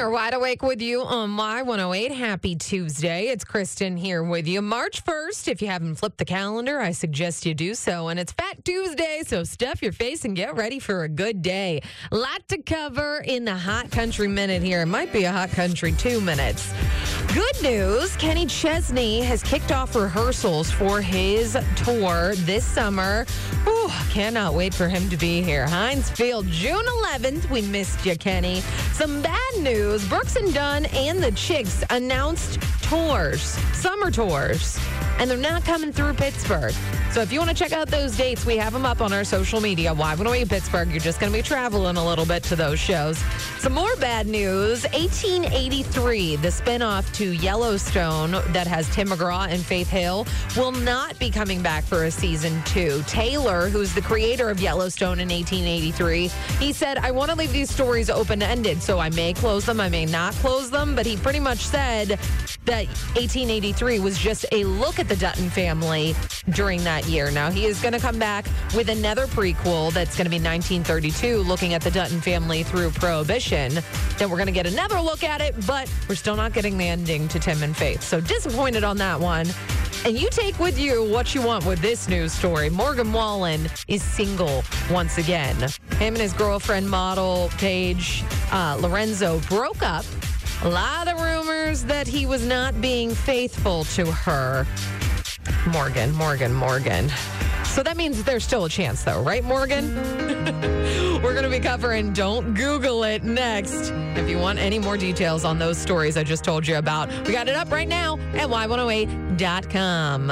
here, wide awake with you on Y108. Happy Tuesday. It's Kristen here with you. March 1st. If you haven't flipped the calendar, I suggest you do so. And it's Fat Tuesday, so stuff your face and get ready for a good day. Lot to cover in the Hot Country Minute here. It might be a Hot Country two minutes. Good news Kenny Chesney has kicked off rehearsals for his tour this summer. Whew, cannot wait for him to be here. Heinz Field, June 11th. We missed you, Kenny. Some bad news Brooks and Dunn and the Chicks announced tours, summer tours, and they're not coming through Pittsburgh. So if you want to check out those dates, we have them up on our social media. Why would we Pittsburgh? You're just going to be traveling a little bit to those shows. Some more bad news 1883, the spinoff to Yellowstone that has Tim McGraw and Faith Hill, will not be coming back for a season two. Taylor, who's the creator of Yellowstone in 1883, he said, I want to leave these stories open ended. So I may close them, I may not close them, but he pretty much said that 1883 was just a look at the Dutton family during that year. Now he is going to come back with another prequel that's going to be 1932, looking at the Dutton family through Prohibition. Then we're going to get another look at it, but we're still not getting the ending to Tim and Faith. So disappointed on that one. And you take with you what you want with this news story. Morgan Wallen is single once again. Him and his girlfriend, model Paige uh, Lorenzo, broke up. A lot of rumors that he was not being faithful to her. Morgan, Morgan, Morgan. So that means there's still a chance, though, right, Morgan? We're going to be covering Don't Google It next. If you want any more details on those stories I just told you about, we got it up right now at y108.com.